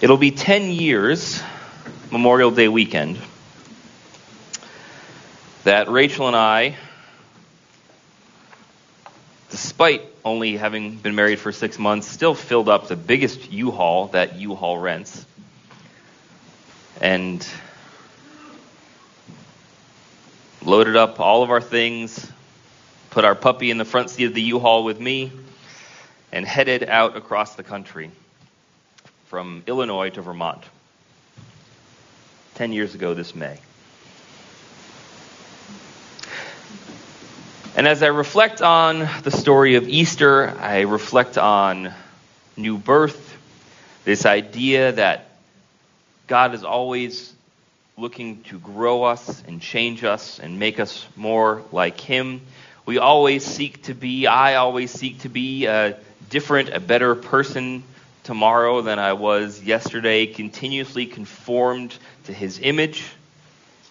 It'll be 10 years, Memorial Day weekend, that Rachel and I, despite only having been married for six months, still filled up the biggest U Haul that U Haul rents. And loaded up all of our things, put our puppy in the front seat of the U Haul with me, and headed out across the country from Illinois to Vermont. Ten years ago this May. And as I reflect on the story of Easter, I reflect on new birth, this idea that God is always looking to grow us and change us and make us more like Him. We always seek to be, I always seek to be a different, a better person tomorrow than I was yesterday, continuously conformed to his image,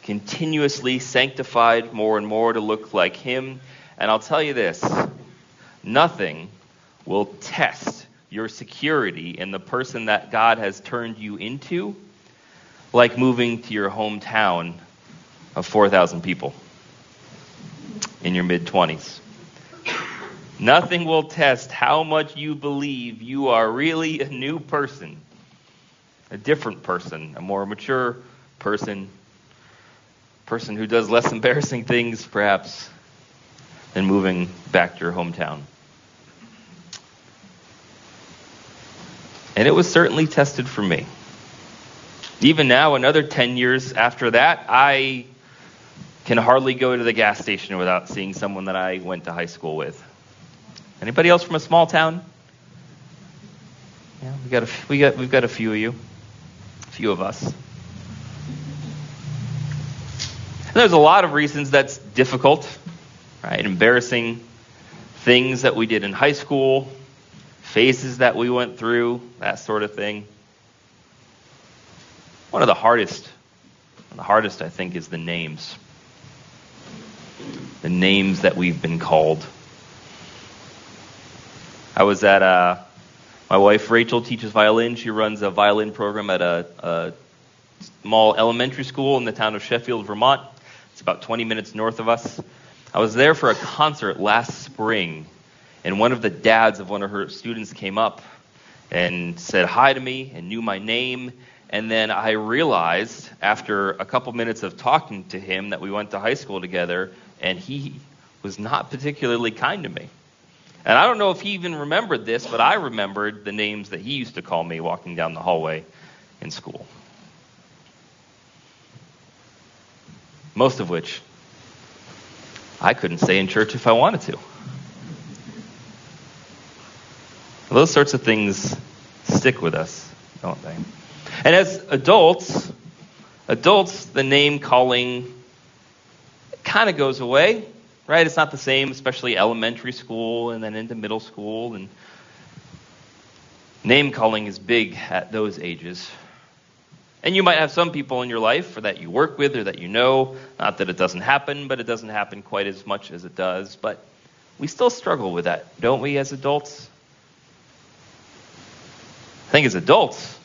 continuously sanctified more and more to look like him. And I'll tell you this nothing will test your security in the person that God has turned you into like moving to your hometown of 4,000 people in your mid 20s. Nothing will test how much you believe you are really a new person, a different person, a more mature person, person who does less embarrassing things, perhaps, than moving back to your hometown. And it was certainly tested for me. Even now, another 10 years after that, I can hardly go to the gas station without seeing someone that I went to high school with. Anybody else from a small town? Yeah, we got a, we got we've got a few of you, a few of us. And there's a lot of reasons that's difficult, right? Embarrassing things that we did in high school, phases that we went through, that sort of thing. One of the hardest, the hardest I think, is the names. The names that we've been called. I was at uh, my wife Rachel teaches violin. She runs a violin program at a, a small elementary school in the town of Sheffield, Vermont. It's about 20 minutes north of us. I was there for a concert last spring, and one of the dads of one of her students came up and said hi to me and knew my name. And then I realized after a couple minutes of talking to him that we went to high school together, and he was not particularly kind to me. And I don't know if he even remembered this, but I remembered the names that he used to call me walking down the hallway in school. Most of which I couldn't say in church if I wanted to. Those sorts of things stick with us, don't they? And as adults, adults, the name calling kind of goes away right? It's not the same, especially elementary school and then into middle school. And name calling is big at those ages. And you might have some people in your life or that you work with or that you know. Not that it doesn't happen, but it doesn't happen quite as much as it does. But we still struggle with that, don't we, as adults? I think as adults,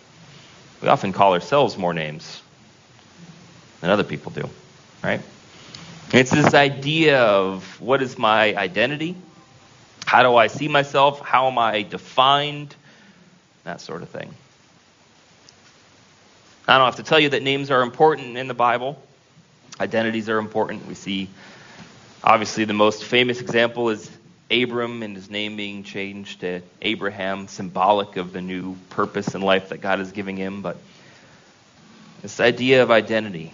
we often call ourselves more names than other people do, right? It's this idea of what is my identity? How do I see myself? How am I defined? That sort of thing. I don't have to tell you that names are important in the Bible. Identities are important. We see, obviously, the most famous example is Abram and his name being changed to Abraham, symbolic of the new purpose in life that God is giving him. But this idea of identity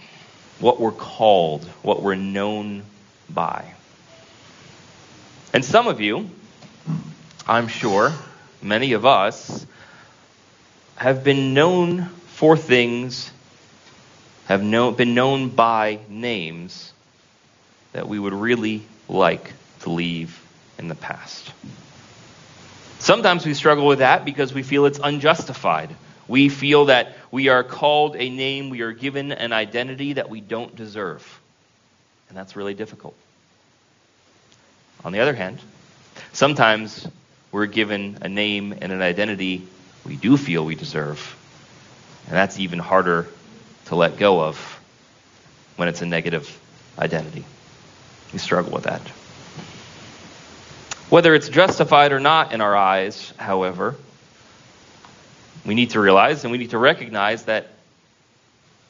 what we're called, what we're known by. And some of you, I'm sure, many of us, have been known for things, have known, been known by names that we would really like to leave in the past. Sometimes we struggle with that because we feel it's unjustified. We feel that we are called a name, we are given an identity that we don't deserve. And that's really difficult. On the other hand, sometimes we're given a name and an identity we do feel we deserve. And that's even harder to let go of when it's a negative identity. We struggle with that. Whether it's justified or not in our eyes, however, we need to realize and we need to recognize that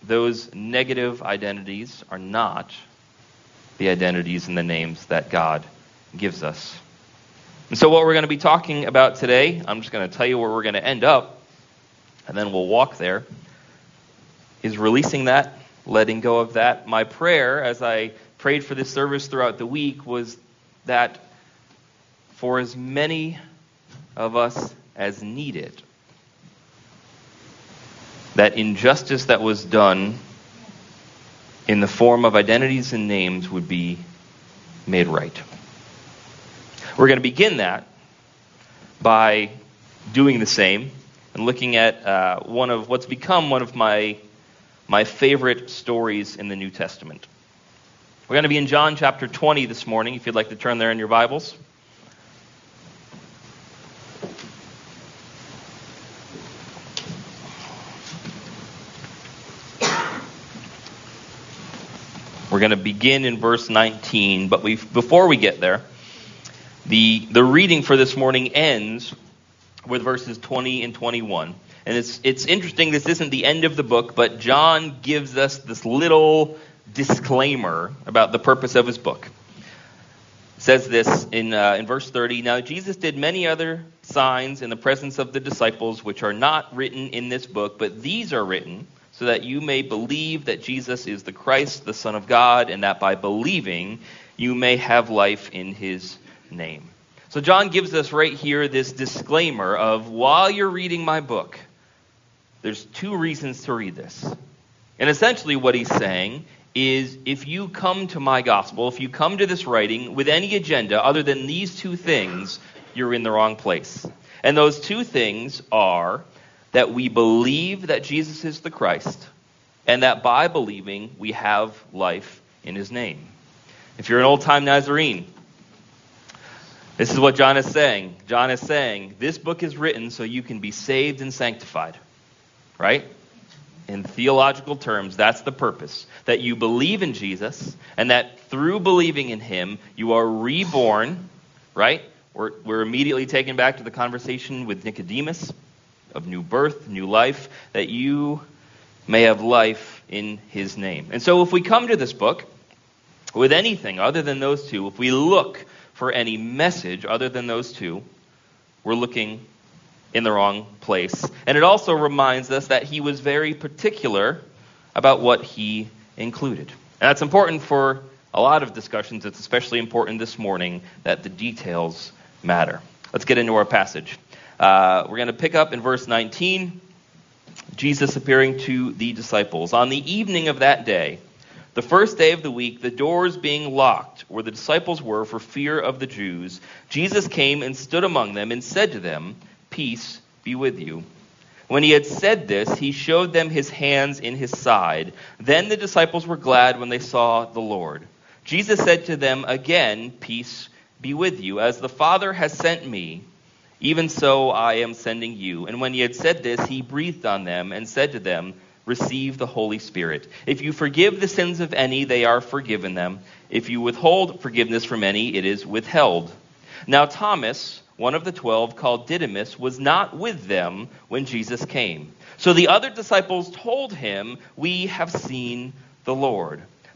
those negative identities are not the identities and the names that God gives us. And so, what we're going to be talking about today, I'm just going to tell you where we're going to end up, and then we'll walk there, is releasing that, letting go of that. My prayer, as I prayed for this service throughout the week, was that for as many of us as needed, that injustice that was done in the form of identities and names would be made right. We're going to begin that by doing the same and looking at uh, one of what's become one of my, my favorite stories in the New Testament. We're going to be in John chapter 20 this morning, if you'd like to turn there in your Bibles. We're going to begin in verse 19, but before we get there, the, the reading for this morning ends with verses 20 and 21. And it's, it's interesting, this isn't the end of the book, but John gives us this little disclaimer about the purpose of his book. It says this in, uh, in verse 30 Now Jesus did many other signs in the presence of the disciples, which are not written in this book, but these are written so that you may believe that Jesus is the Christ, the Son of God, and that by believing you may have life in his name. So, John gives us right here this disclaimer of while you're reading my book, there's two reasons to read this. And essentially, what he's saying is if you come to my gospel, if you come to this writing with any agenda other than these two things, you're in the wrong place. And those two things are that we believe that Jesus is the Christ, and that by believing we have life in his name. If you're an old time Nazarene, this is what John is saying. John is saying, This book is written so you can be saved and sanctified. Right? In theological terms, that's the purpose. That you believe in Jesus, and that through believing in him, you are reborn. Right? We're, we're immediately taken back to the conversation with Nicodemus of new birth, new life, that you may have life in his name. And so if we come to this book with anything other than those two, if we look for any message other than those two, we're looking in the wrong place. And it also reminds us that he was very particular about what he included. And that's important for a lot of discussions. It's especially important this morning that the details matter. Let's get into our passage. Uh, we're going to pick up in verse 19. Jesus appearing to the disciples. On the evening of that day, the first day of the week, the doors being locked where the disciples were for fear of the Jews, Jesus came and stood among them and said to them, Peace be with you. When he had said this, he showed them his hands in his side. Then the disciples were glad when they saw the Lord. Jesus said to them again, Peace be with you. As the Father has sent me, even so I am sending you. And when he had said this, he breathed on them and said to them, Receive the Holy Spirit. If you forgive the sins of any, they are forgiven them. If you withhold forgiveness from any, it is withheld. Now Thomas, one of the twelve, called Didymus, was not with them when Jesus came. So the other disciples told him, We have seen the Lord.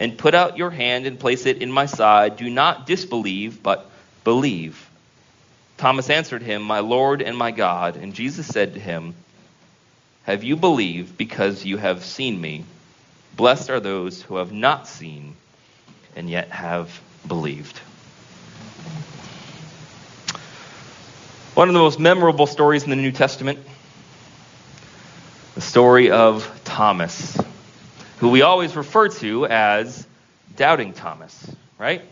and put out your hand and place it in my side. Do not disbelieve, but believe. Thomas answered him, My Lord and my God. And Jesus said to him, Have you believed because you have seen me? Blessed are those who have not seen and yet have believed. One of the most memorable stories in the New Testament, the story of Thomas. Who we always refer to as Doubting Thomas, right?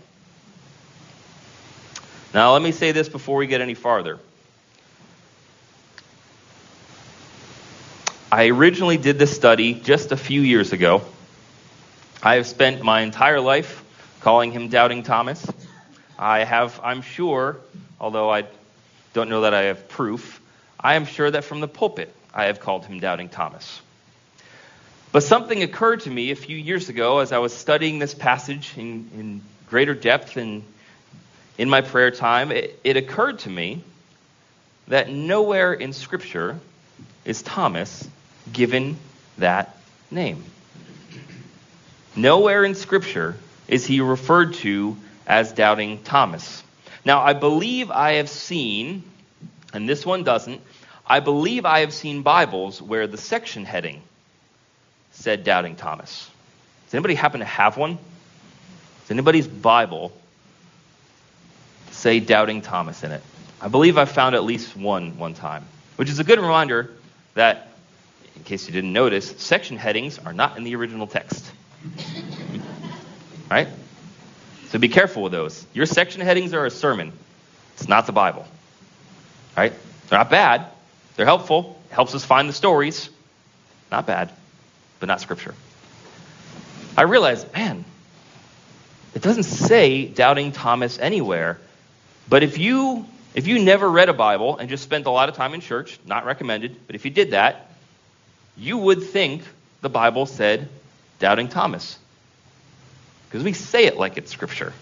Now, let me say this before we get any farther. I originally did this study just a few years ago. I have spent my entire life calling him Doubting Thomas. I have, I'm sure, although I don't know that I have proof, I am sure that from the pulpit I have called him Doubting Thomas. But something occurred to me a few years ago as I was studying this passage in, in greater depth and in my prayer time. It, it occurred to me that nowhere in Scripture is Thomas given that name. Nowhere in Scripture is he referred to as doubting Thomas. Now, I believe I have seen, and this one doesn't, I believe I have seen Bibles where the section heading said doubting Thomas. Does anybody happen to have one? Does anybody's Bible say doubting Thomas in it? I believe I found at least one one time, which is a good reminder that, in case you didn't notice, section headings are not in the original text. right? So be careful with those. Your section headings are a sermon. It's not the Bible. Right? They're not bad. They're helpful. It helps us find the stories. Not bad, but not scripture. I realized, man, it doesn't say doubting Thomas anywhere. But if you if you never read a Bible and just spent a lot of time in church, not recommended, but if you did that, you would think the Bible said doubting Thomas. Because we say it like it's scripture.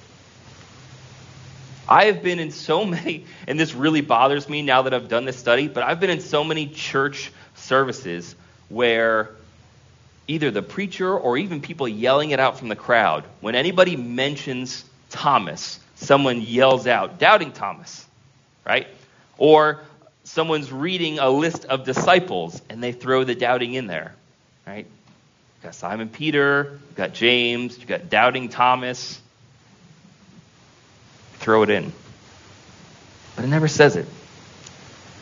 I have been in so many, and this really bothers me now that I've done this study, but I've been in so many church services where either the preacher or even people yelling it out from the crowd, when anybody mentions Thomas, someone yells out, doubting Thomas, right? Or someone's reading a list of disciples and they throw the doubting in there, right? You've got Simon Peter, you've got James, you've got doubting Thomas. Throw it in. But it never says it.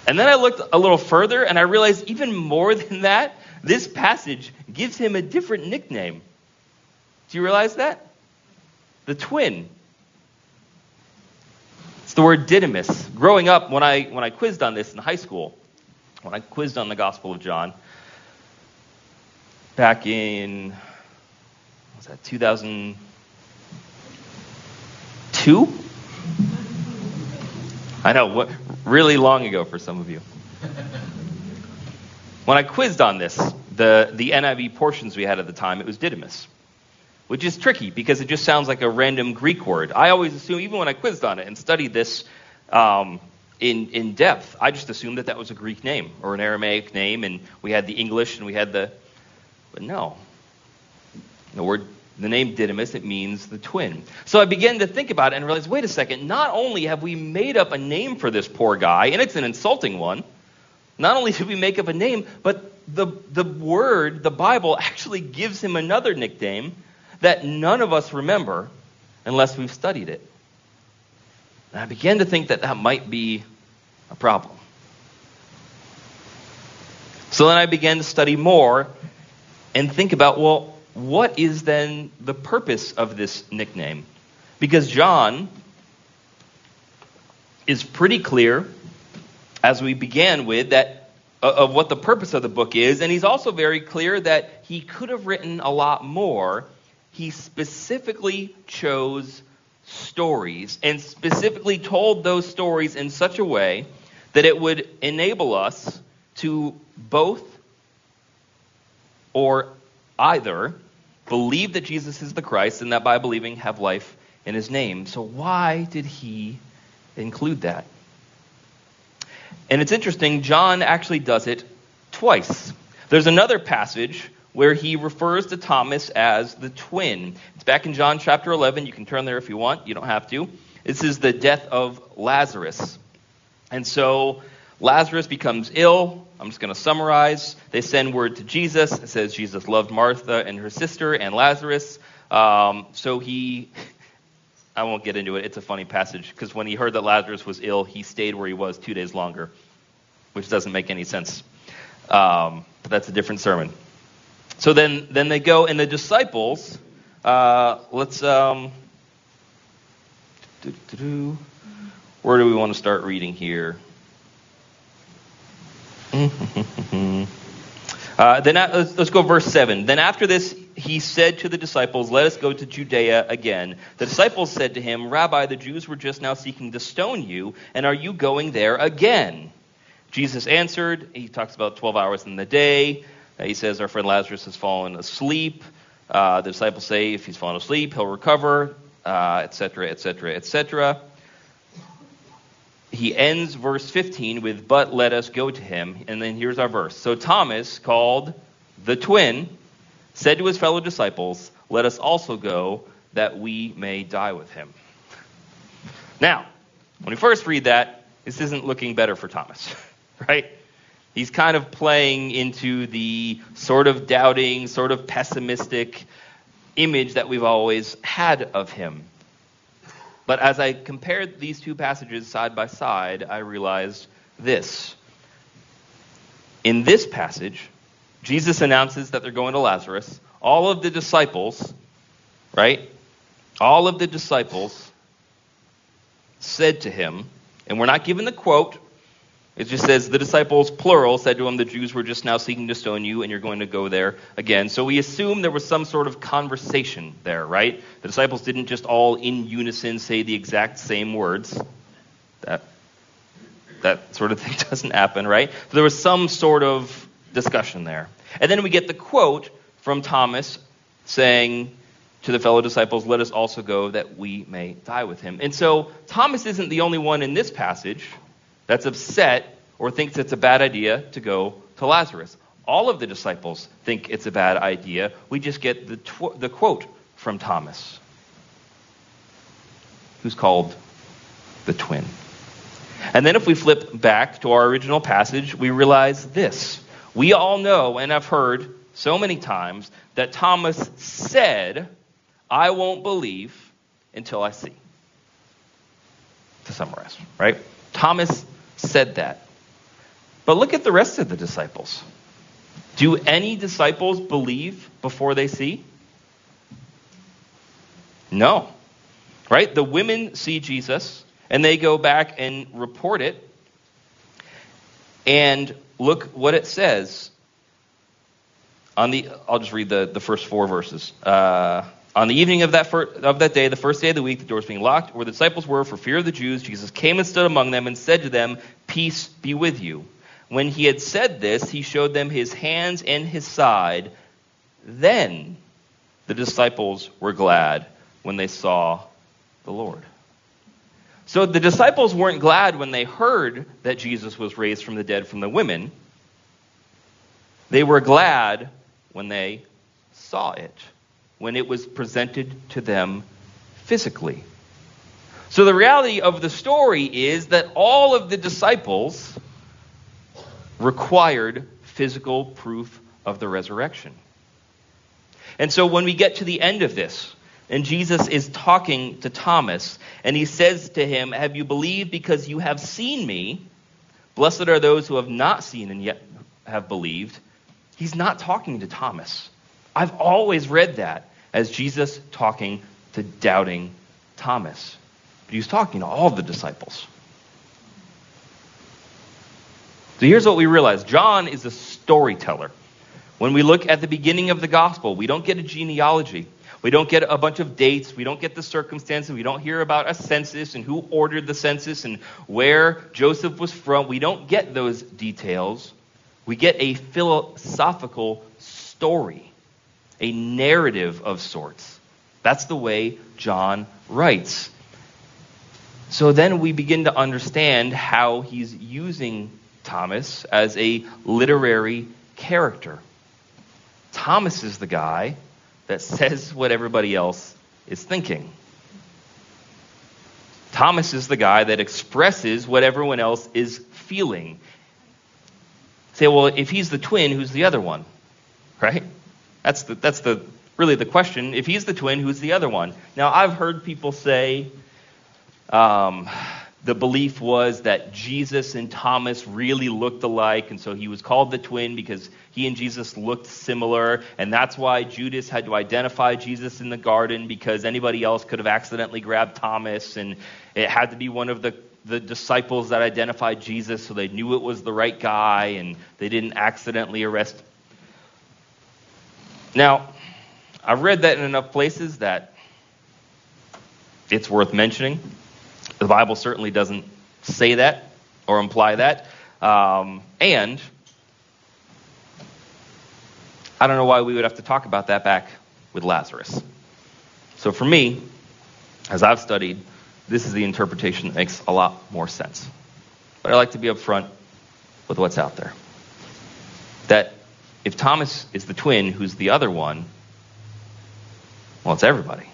And then I looked a little further and I realized even more than that, this passage gives him a different nickname. Do you realize that? The twin. It's the word Didymus. Growing up, when I, when I quizzed on this in high school, when I quizzed on the Gospel of John, back in, was that 2002? I know, what, really long ago for some of you. When I quizzed on this, the, the NIV portions we had at the time, it was Didymus, which is tricky because it just sounds like a random Greek word. I always assume, even when I quizzed on it and studied this um, in, in depth, I just assumed that that was a Greek name or an Aramaic name, and we had the English and we had the. But no. The word the name Didymus, it means the twin. So I began to think about it and realized wait a second, not only have we made up a name for this poor guy, and it's an insulting one, not only did we make up a name, but the, the word, the Bible, actually gives him another nickname that none of us remember unless we've studied it. And I began to think that that might be a problem. So then I began to study more and think about well, what is then the purpose of this nickname? Because John is pretty clear, as we began with, that of what the purpose of the book is, and he's also very clear that he could have written a lot more. He specifically chose stories and specifically told those stories in such a way that it would enable us to both or either believe that Jesus is the Christ and that by believing have life in his name. So, why did he include that? And it's interesting, John actually does it twice. There's another passage where he refers to Thomas as the twin. It's back in John chapter 11. You can turn there if you want, you don't have to. This is the death of Lazarus. And so Lazarus becomes ill. I'm just going to summarize. They send word to Jesus. It says Jesus loved Martha and her sister and Lazarus. Um, so he, I won't get into it. It's a funny passage because when he heard that Lazarus was ill, he stayed where he was two days longer, which doesn't make any sense. Um, but that's a different sermon. So then, then they go, and the disciples, uh, let's, um, where do we want to start reading here? uh, then let's, let's go verse 7. Then after this, he said to the disciples, Let us go to Judea again. The disciples said to him, Rabbi, the Jews were just now seeking to stone you, and are you going there again? Jesus answered, He talks about 12 hours in the day. Uh, he says, Our friend Lazarus has fallen asleep. Uh, the disciples say, If he's fallen asleep, he'll recover, etc., etc., etc. He ends verse 15 with, But let us go to him. And then here's our verse. So Thomas, called the twin, said to his fellow disciples, Let us also go, that we may die with him. Now, when we first read that, this isn't looking better for Thomas, right? He's kind of playing into the sort of doubting, sort of pessimistic image that we've always had of him. But as I compared these two passages side by side, I realized this. In this passage, Jesus announces that they're going to Lazarus. All of the disciples, right? All of the disciples said to him, and we're not given the quote, it just says the disciples, plural, said to him, The Jews were just now seeking to stone you, and you're going to go there again. So we assume there was some sort of conversation there, right? The disciples didn't just all in unison say the exact same words. That, that sort of thing doesn't happen, right? So there was some sort of discussion there. And then we get the quote from Thomas saying to the fellow disciples, Let us also go that we may die with him. And so Thomas isn't the only one in this passage that's upset or thinks it's a bad idea to go to Lazarus. All of the disciples think it's a bad idea. We just get the, tw- the quote from Thomas, who's called the twin. And then if we flip back to our original passage, we realize this. We all know and have heard so many times that Thomas said, I won't believe until I see. To summarize, right? Thomas said that. But look at the rest of the disciples. Do any disciples believe before they see? No. Right? The women see Jesus and they go back and report it. And look what it says. On the, I'll just read the, the first four verses. Uh, on the evening of that, of that day, the first day of the week, the doors being locked, where the disciples were for fear of the Jews, Jesus came and stood among them and said to them, Peace be with you. When he had said this, he showed them his hands and his side. Then the disciples were glad when they saw the Lord. So the disciples weren't glad when they heard that Jesus was raised from the dead from the women. They were glad when they saw it, when it was presented to them physically. So the reality of the story is that all of the disciples required physical proof of the resurrection. And so when we get to the end of this, and Jesus is talking to Thomas, and he says to him, Have you believed because you have seen me? Blessed are those who have not seen and yet have believed. He's not talking to Thomas. I've always read that as Jesus talking to doubting Thomas. But he's talking to all the disciples. So here's what we realize John is a storyteller. When we look at the beginning of the gospel, we don't get a genealogy. We don't get a bunch of dates. We don't get the circumstances. We don't hear about a census and who ordered the census and where Joseph was from. We don't get those details. We get a philosophical story, a narrative of sorts. That's the way John writes. So then we begin to understand how he's using Thomas as a literary character. Thomas is the guy that says what everybody else is thinking. Thomas is the guy that expresses what everyone else is feeling. Say, well, if he's the twin, who's the other one? Right? That's the, that's the really the question. If he's the twin, who's the other one? Now, I've heard people say, um, the belief was that Jesus and Thomas really looked alike, and so he was called the twin because he and Jesus looked similar, and that's why Judas had to identify Jesus in the garden because anybody else could have accidentally grabbed Thomas, and it had to be one of the, the disciples that identified Jesus so they knew it was the right guy and they didn't accidentally arrest. Now, I've read that in enough places that it's worth mentioning. The Bible certainly doesn't say that or imply that. Um, and I don't know why we would have to talk about that back with Lazarus. So for me, as I've studied, this is the interpretation that makes a lot more sense. But I like to be upfront with what's out there. That if Thomas is the twin, who's the other one? Well, it's everybody.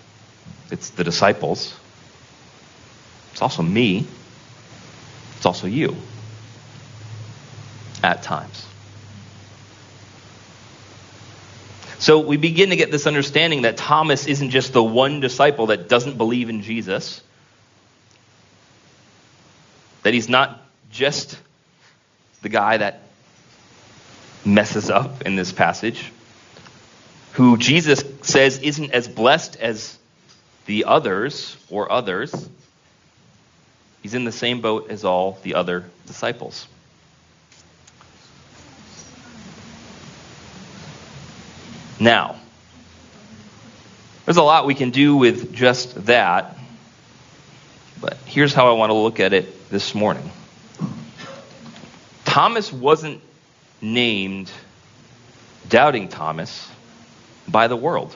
It's the disciples, it's also me. It's also you. At times. So we begin to get this understanding that Thomas isn't just the one disciple that doesn't believe in Jesus, that he's not just the guy that messes up in this passage, who Jesus says isn't as blessed as the others or others. He's in the same boat as all the other disciples. Now, there's a lot we can do with just that, but here's how I want to look at it this morning. Thomas wasn't named Doubting Thomas by the world.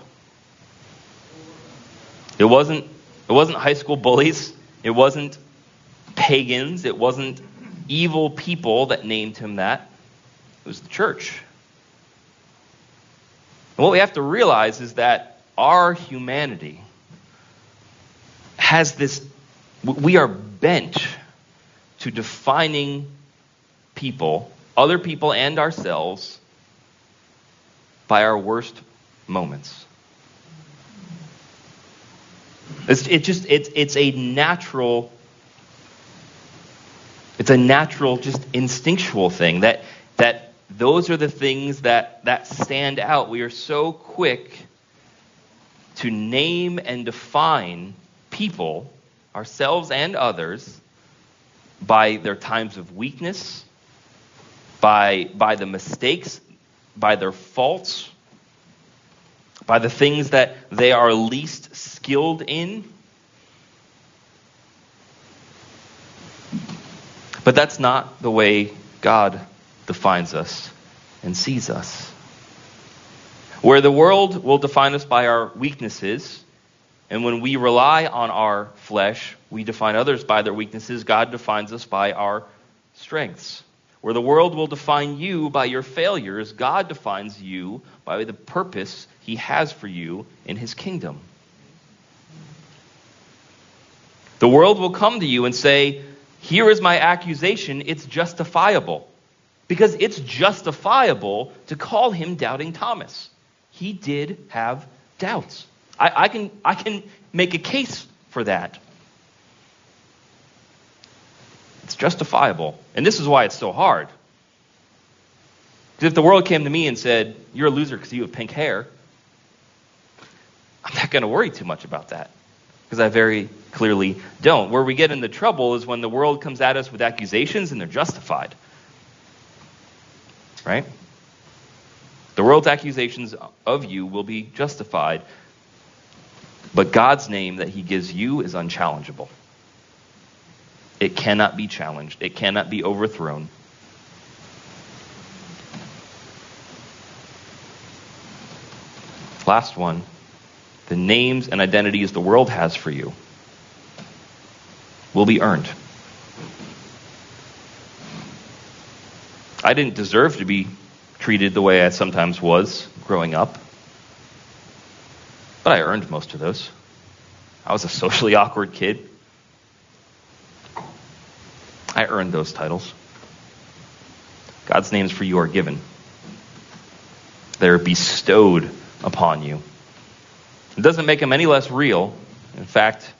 It wasn't, it wasn't high school bullies. It wasn't pagans, it wasn't evil people that named him that, it was the church. And what we have to realize is that our humanity has this, we are bent to defining people, other people and ourselves, by our worst moments. It's, it just, it's, it's a natural it's a natural, just instinctual thing that, that those are the things that, that stand out. We are so quick to name and define people, ourselves and others, by their times of weakness, by, by the mistakes, by their faults, by the things that they are least skilled in. But that's not the way God defines us and sees us. Where the world will define us by our weaknesses, and when we rely on our flesh, we define others by their weaknesses, God defines us by our strengths. Where the world will define you by your failures, God defines you by the purpose He has for you in His kingdom. The world will come to you and say, here is my accusation. It's justifiable. Because it's justifiable to call him doubting Thomas. He did have doubts. I, I, can, I can make a case for that. It's justifiable. And this is why it's so hard. Because if the world came to me and said, You're a loser because you have pink hair, I'm not going to worry too much about that because I very clearly don't. Where we get into trouble is when the world comes at us with accusations and they're justified. Right? The world's accusations of you will be justified, but God's name that He gives you is unchallengeable. It cannot be challenged, it cannot be overthrown. Last one the names and identities the world has for you will be earned. I didn't deserve to be treated the way I sometimes was growing up, but I earned most of those. I was a socially awkward kid. I earned those titles. God's names for you are given. They're bestowed upon you. It doesn't make them any less real. In fact,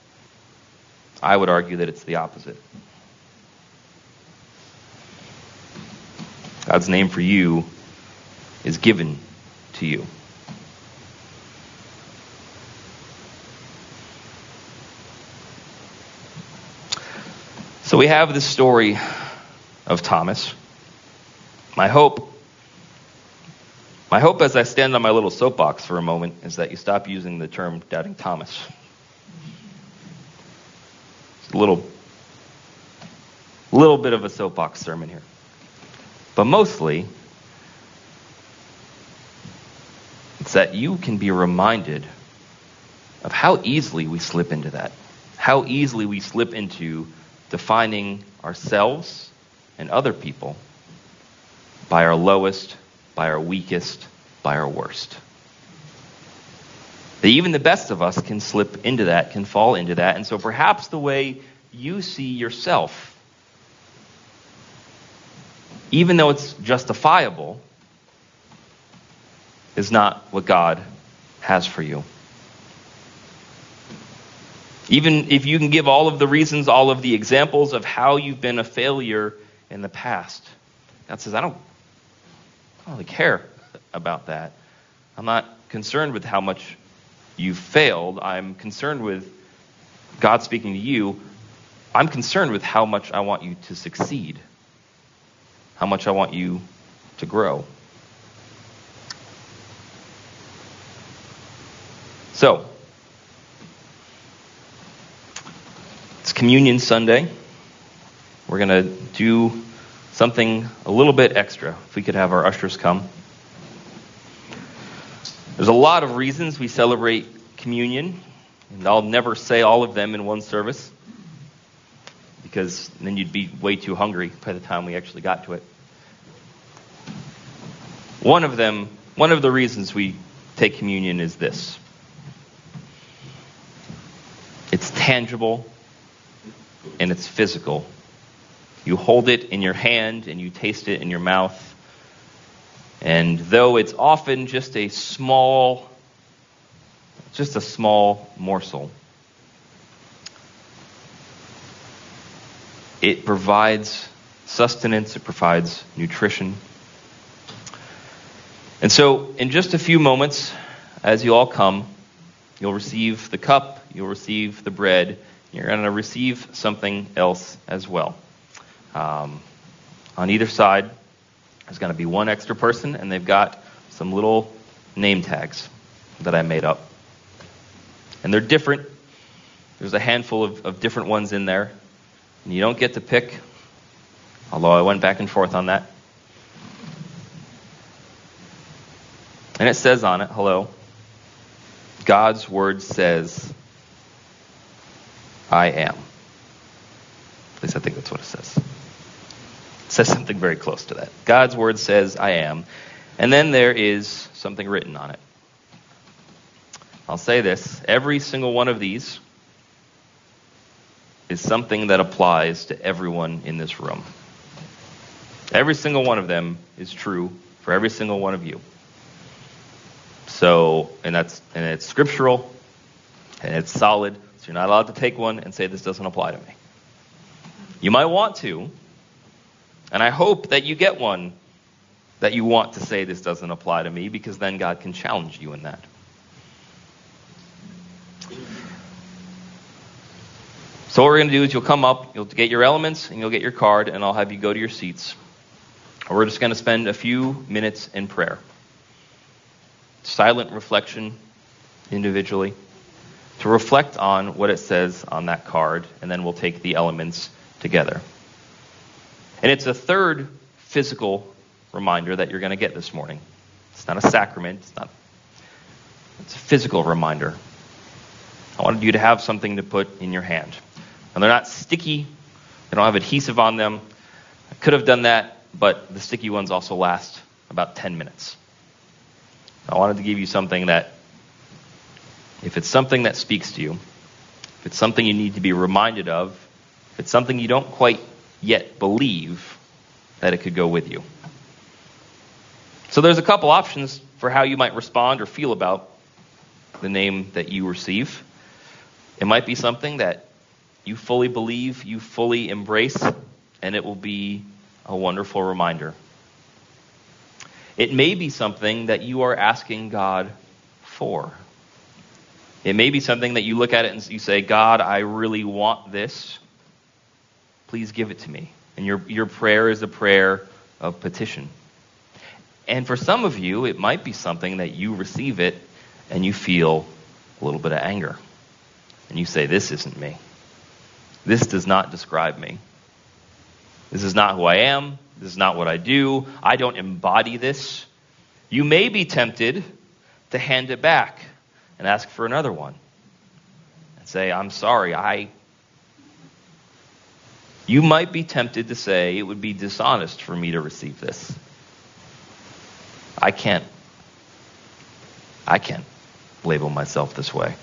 I would argue that it's the opposite. God's name for you is given to you. So we have this story of Thomas. My hope my hope as I stand on my little soapbox for a moment is that you stop using the term doubting Thomas. It's a little little bit of a soapbox sermon here. But mostly it's that you can be reminded of how easily we slip into that. How easily we slip into defining ourselves and other people by our lowest by our weakest, by our worst. That even the best of us can slip into that, can fall into that. And so perhaps the way you see yourself, even though it's justifiable, is not what God has for you. Even if you can give all of the reasons, all of the examples of how you've been a failure in the past, God says, I don't I don't really care about that. I'm not concerned with how much you've failed. I'm concerned with God speaking to you. I'm concerned with how much I want you to succeed, how much I want you to grow. So, it's Communion Sunday. We're going to do something a little bit extra. If we could have our ushers come. There's a lot of reasons we celebrate communion, and I'll never say all of them in one service because then you'd be way too hungry by the time we actually got to it. One of them, one of the reasons we take communion is this. It's tangible and it's physical you hold it in your hand and you taste it in your mouth. And though it's often just a small, just a small morsel, it provides sustenance, it provides nutrition. And so, in just a few moments, as you all come, you'll receive the cup, you'll receive the bread, you're going to receive something else as well. Um, on either side, there's going to be one extra person, and they've got some little name tags that I made up. And they're different. There's a handful of, of different ones in there. And you don't get to pick, although I went back and forth on that. And it says on it, hello, God's word says, I am. At least I think that's what it says says something very close to that. God's word says, I am. And then there is something written on it. I'll say this every single one of these is something that applies to everyone in this room. Every single one of them is true for every single one of you. So, and that's and it's scriptural and it's solid. So you're not allowed to take one and say this doesn't apply to me. You might want to, and I hope that you get one that you want to say this doesn't apply to me because then God can challenge you in that. So what we're going to do is you'll come up, you'll get your elements, and you'll get your card, and I'll have you go to your seats. We're just going to spend a few minutes in prayer. Silent reflection individually to reflect on what it says on that card, and then we'll take the elements together. And it's a third physical reminder that you're going to get this morning. It's not a sacrament, it's not it's a physical reminder. I wanted you to have something to put in your hand. And they're not sticky, they don't have adhesive on them. I could have done that, but the sticky ones also last about 10 minutes. I wanted to give you something that, if it's something that speaks to you, if it's something you need to be reminded of, if it's something you don't quite yet believe that it could go with you. So there's a couple options for how you might respond or feel about the name that you receive. It might be something that you fully believe, you fully embrace, and it will be a wonderful reminder. It may be something that you are asking God for. It may be something that you look at it and you say, God, I really want this. Please give it to me. And your, your prayer is a prayer of petition. And for some of you, it might be something that you receive it and you feel a little bit of anger. And you say, This isn't me. This does not describe me. This is not who I am. This is not what I do. I don't embody this. You may be tempted to hand it back and ask for another one and say, I'm sorry, I. You might be tempted to say it would be dishonest for me to receive this. I can't. I can't label myself this way.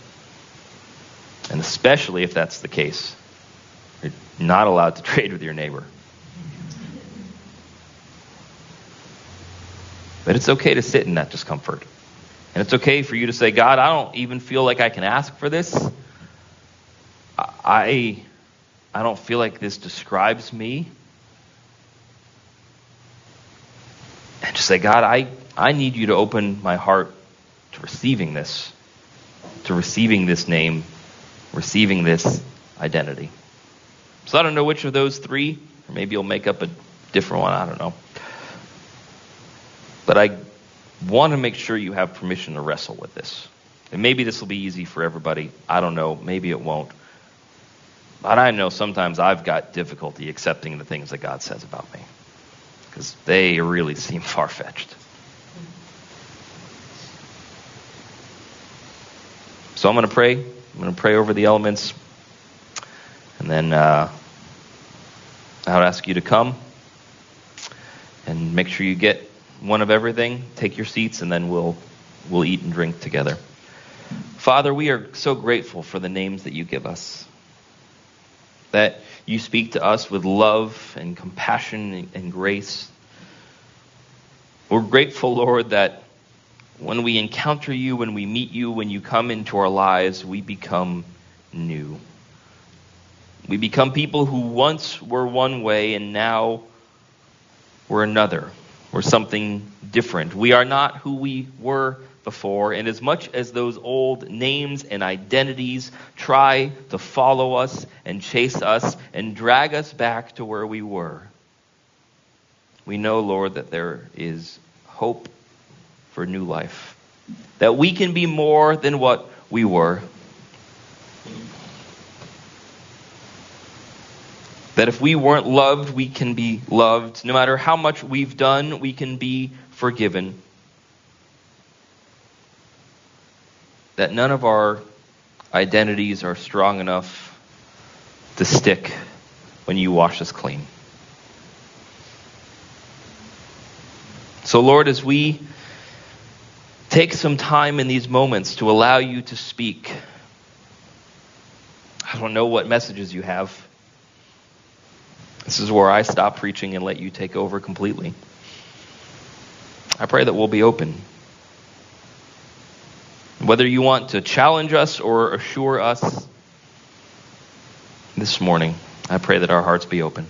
And especially if that's the case, you're not allowed to trade with your neighbor. But it's okay to sit in that discomfort. And it's okay for you to say, God, I don't even feel like I can ask for this. I, I don't feel like this describes me. And just say, God, I, I need you to open my heart to receiving this, to receiving this name, receiving this identity. So I don't know which of those three, or maybe you'll make up a different one. I don't know. But I want to make sure you have permission to wrestle with this. And maybe this will be easy for everybody. I don't know. Maybe it won't. But I know sometimes I've got difficulty accepting the things that God says about me because they really seem far fetched. So I'm going to pray. I'm going to pray over the elements. And then uh, I would ask you to come and make sure you get one of everything. Take your seats, and then we'll, we'll eat and drink together. Father, we are so grateful for the names that you give us. That you speak to us with love and compassion and grace. We're grateful, Lord, that when we encounter you, when we meet you, when you come into our lives, we become new. We become people who once were one way and now we're another. We're something different. We are not who we were before. And as much as those old names and identities try to follow us and chase us and drag us back to where we were, we know, Lord, that there is hope for new life. That we can be more than what we were. That if we weren't loved, we can be loved. No matter how much we've done, we can be forgiven. That none of our identities are strong enough to stick when you wash us clean. So, Lord, as we take some time in these moments to allow you to speak, I don't know what messages you have. This is where I stop preaching and let you take over completely. I pray that we'll be open. Whether you want to challenge us or assure us this morning, I pray that our hearts be open.